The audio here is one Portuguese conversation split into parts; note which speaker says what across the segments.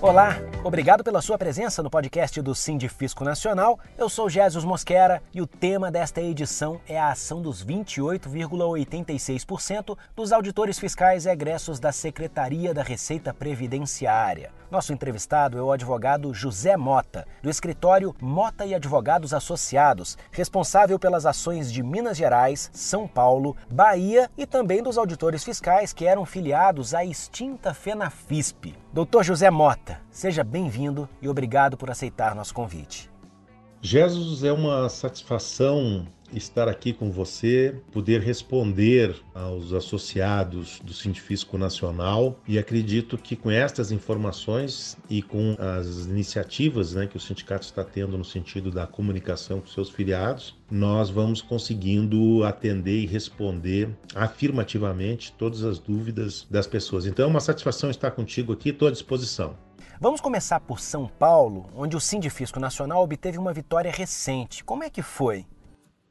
Speaker 1: Olá, obrigado pela sua presença no podcast do Sindifisco Nacional. Eu sou Jesus Mosquera e o tema desta edição é a ação dos 28,86% dos auditores fiscais egressos da Secretaria da Receita Previdenciária. Nosso entrevistado é o advogado José Mota, do escritório Mota e Advogados Associados, responsável pelas ações de Minas Gerais, São Paulo, Bahia e também dos auditores fiscais que eram filiados à extinta FENAFISP. Doutor José Mota, seja bem-vindo e obrigado por aceitar nosso convite.
Speaker 2: Jesus, é uma satisfação estar aqui com você, poder responder aos associados do Científico Nacional e acredito que com estas informações e com as iniciativas né, que o sindicato está tendo no sentido da comunicação com seus filiados, nós vamos conseguindo atender e responder afirmativamente todas as dúvidas das pessoas. Então é uma satisfação estar contigo aqui, estou à disposição.
Speaker 1: Vamos começar por São Paulo, onde o Sindifisco Nacional obteve uma vitória recente. Como é que foi?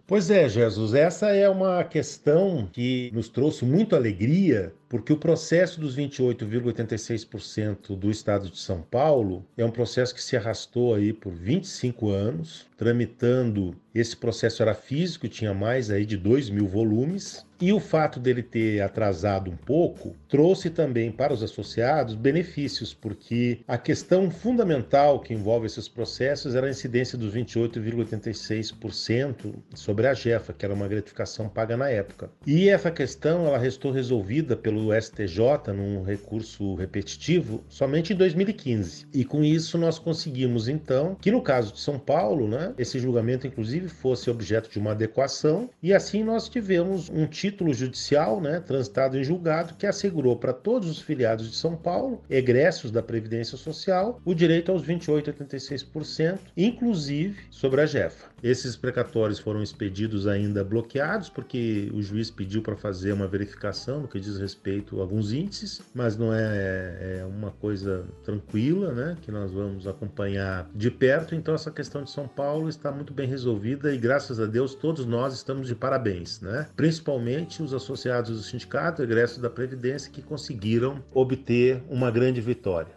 Speaker 2: Pois é, Jesus, essa é uma questão que nos trouxe muita alegria porque o processo dos 28,86% do estado de São Paulo é um processo que se arrastou aí por 25 anos, tramitando. Esse processo era físico, tinha mais aí de 2 mil volumes, e o fato dele ter atrasado um pouco trouxe também para os associados benefícios, porque a questão fundamental que envolve esses processos era a incidência dos 28,86% sobre a GEFA, que era uma gratificação paga na época. E essa questão ela restou resolvida pelo STJ num recurso repetitivo somente em 2015. E com isso nós conseguimos então que no caso de São Paulo, né, esse julgamento inclusive fosse objeto de uma adequação e assim nós tivemos um título judicial, né, transitado em julgado que assegurou para todos os filiados de São Paulo, egressos da previdência social, o direito aos 28,86%, inclusive sobre a GEFA. Esses precatórios foram expedidos ainda bloqueados porque o juiz pediu para fazer uma verificação no que diz respeito respeito a alguns índices, mas não é, é uma coisa tranquila, né, que nós vamos acompanhar de perto. Então essa questão de São Paulo está muito bem resolvida e graças a Deus todos nós estamos de parabéns, né? Principalmente os associados do sindicato, egressos da previdência que conseguiram obter uma grande vitória.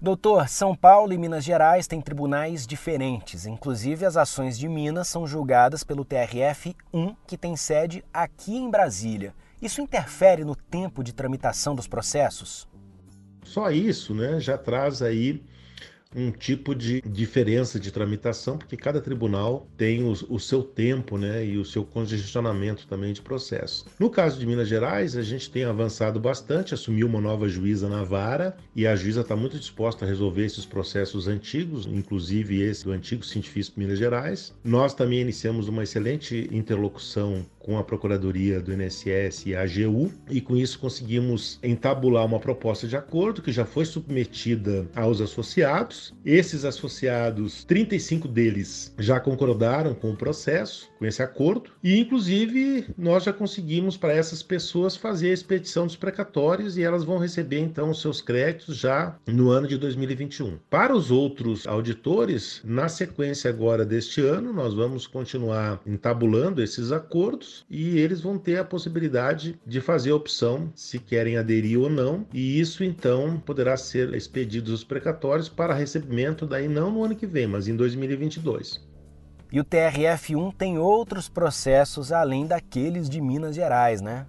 Speaker 1: Doutor, São Paulo e Minas Gerais têm tribunais diferentes. Inclusive, as ações de Minas são julgadas pelo TRF-1, que tem sede aqui em Brasília. Isso interfere no tempo de tramitação dos processos?
Speaker 2: Só isso, né, já traz aí um tipo de diferença de tramitação, porque cada tribunal tem o, seu tempo né, e o seu congestionamento também de processo. No caso de Minas Gerais, a gente tem avançado bastante, assumiu uma nova juíza na vara e a juíza está muito disposta a resolver esses processos antigos, inclusive esse do antigo científico Minas Gerais. Nós também iniciamos uma excelente interlocução com a Procuradoria do INSS e a AGU, e com isso conseguimos entabular uma proposta de acordo que já foi submetida aos associados. Esses associados, 35 deles já concordaram com o processo, com esse acordo, e inclusive nós já conseguimos para essas pessoas fazer a expedição dos precatórios e elas vão receber então os seus créditos já no ano de 2021. Para os outros auditores, na sequência agora deste ano, nós vamos continuar entabulando esses acordos e eles vão ter a possibilidade de fazer a opção se querem aderir ou não, e isso então poderá ser expedido os precatórios para recebimento daí não no ano que vem, mas em 2022.
Speaker 1: E o TRF1 tem outros processos além daqueles de Minas Gerais, né?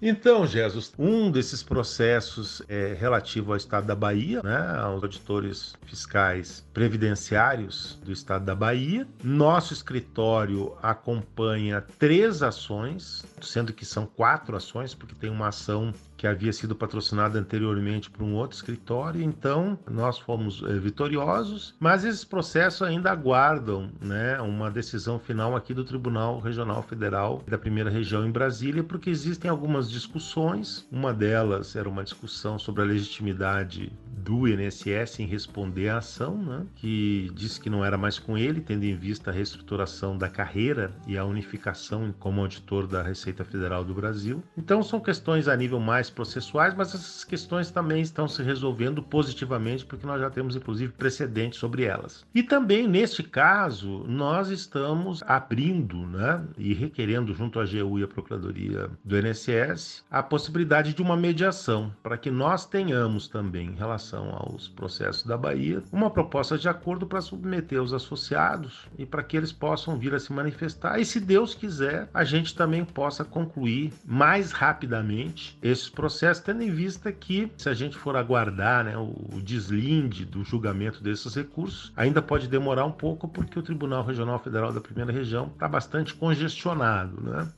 Speaker 2: Então, Jesus, um desses processos é relativo ao Estado da Bahia, né, aos auditores fiscais previdenciários do Estado da Bahia. Nosso escritório acompanha três ações, sendo que são quatro ações, porque tem uma ação que havia sido patrocinada anteriormente por um outro escritório. Então, nós fomos é, vitoriosos, mas esses processos ainda aguardam né, uma decisão final aqui do Tribunal Regional Federal da Primeira Região em Brasília, porque existem algumas discussões. Uma delas era uma discussão sobre a legitimidade do INSS em responder à ação, né, que disse que não era mais com ele, tendo em vista a reestruturação da carreira e a unificação como auditor da Receita Federal do Brasil. Então, são questões a nível mais processuais, mas essas questões também estão se resolvendo positivamente, porque nós já temos inclusive precedentes sobre elas. E também neste caso, nós estamos abrindo né, e requerendo junto à AGU e à Procuradoria do INSS a possibilidade de uma mediação, para que nós tenhamos também, em relação aos processos da Bahia, uma proposta de acordo para submeter os associados e para que eles possam vir a se manifestar. E se Deus quiser, a gente também possa concluir mais rapidamente esses processos, tendo em vista que, se a gente for aguardar né, o deslinde do julgamento desses recursos, ainda pode demorar um pouco, porque o Tribunal Regional Federal da Primeira Região está bastante congestionado. Né?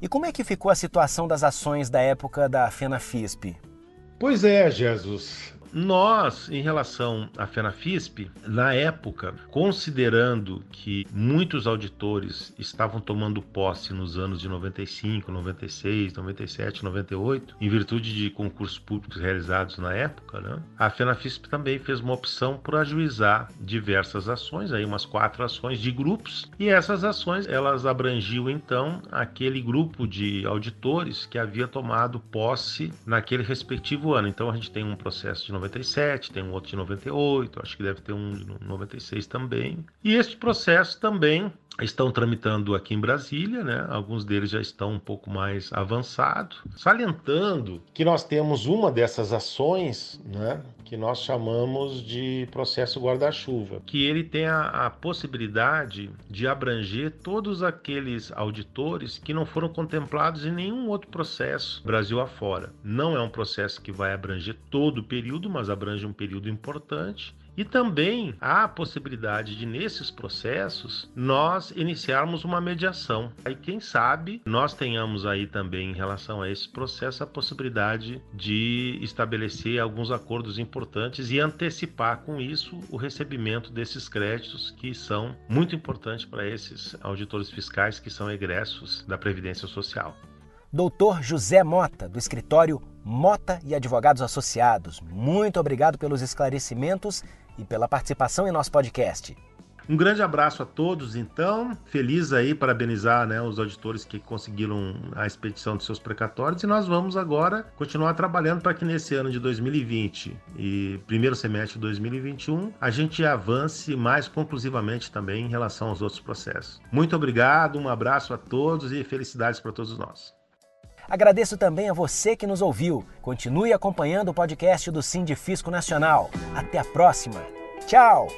Speaker 1: E como é que ficou a situação das ações da época da FENAFISP?
Speaker 2: Pois é, Jesus. Nós, em relação à FENAFISP, na época, considerando que muitos auditores estavam tomando posse nos anos de 95, 96, 97, 98, em virtude de concursos públicos realizados na época, né, a FENAFISP também fez uma opção por ajuizar diversas ações, aí umas quatro ações de grupos, e essas ações elas abrangiam então aquele grupo de auditores que havia tomado posse naquele respectivo ano. Então a gente tem um processo de 97, tem um outro de 98, acho que deve ter um de 96 também. E este processo também estão tramitando aqui em Brasília, né? Alguns deles já estão um pouco mais avançados. Salientando que nós temos uma dessas ações, né? Que nós chamamos de processo guarda-chuva, que ele tem a, a, possibilidade de abranger todos aqueles auditores que não foram contemplados em nenhum outro processo Brasil afora. Não é um processo que vai abranger todo o período, mas abrange um período importante e também há a possibilidade de, nesses processos, nós iniciarmos uma mediação. Aí, quem sabe, nós tenhamos aí também, em relação a esse processo, a possibilidade de estabelecer alguns acordos importantes e antecipar com isso o recebimento desses créditos que são muito importantes para esses auditores fiscais que são egressos da Previdência Social.
Speaker 1: Doutor José Mota, do escritório Mota e Advogados Associados, muito obrigado pelos esclarecimentos e pela participação em nosso podcast.
Speaker 2: Um grande abraço a todos, então. Feliz aí, parabenizar né, os auditores que conseguiram a expedição de seus precatórios. E nós vamos agora continuar trabalhando para que nesse ano de 2020 e primeiro semestre de 2021 a gente avance mais conclusivamente também em relação aos outros processos. Muito obrigado, um abraço a todos e felicidades para todos nós.
Speaker 1: Agradeço também a você que nos ouviu. Continue acompanhando o podcast do Sindifisco Nacional. Até a próxima. Tchau!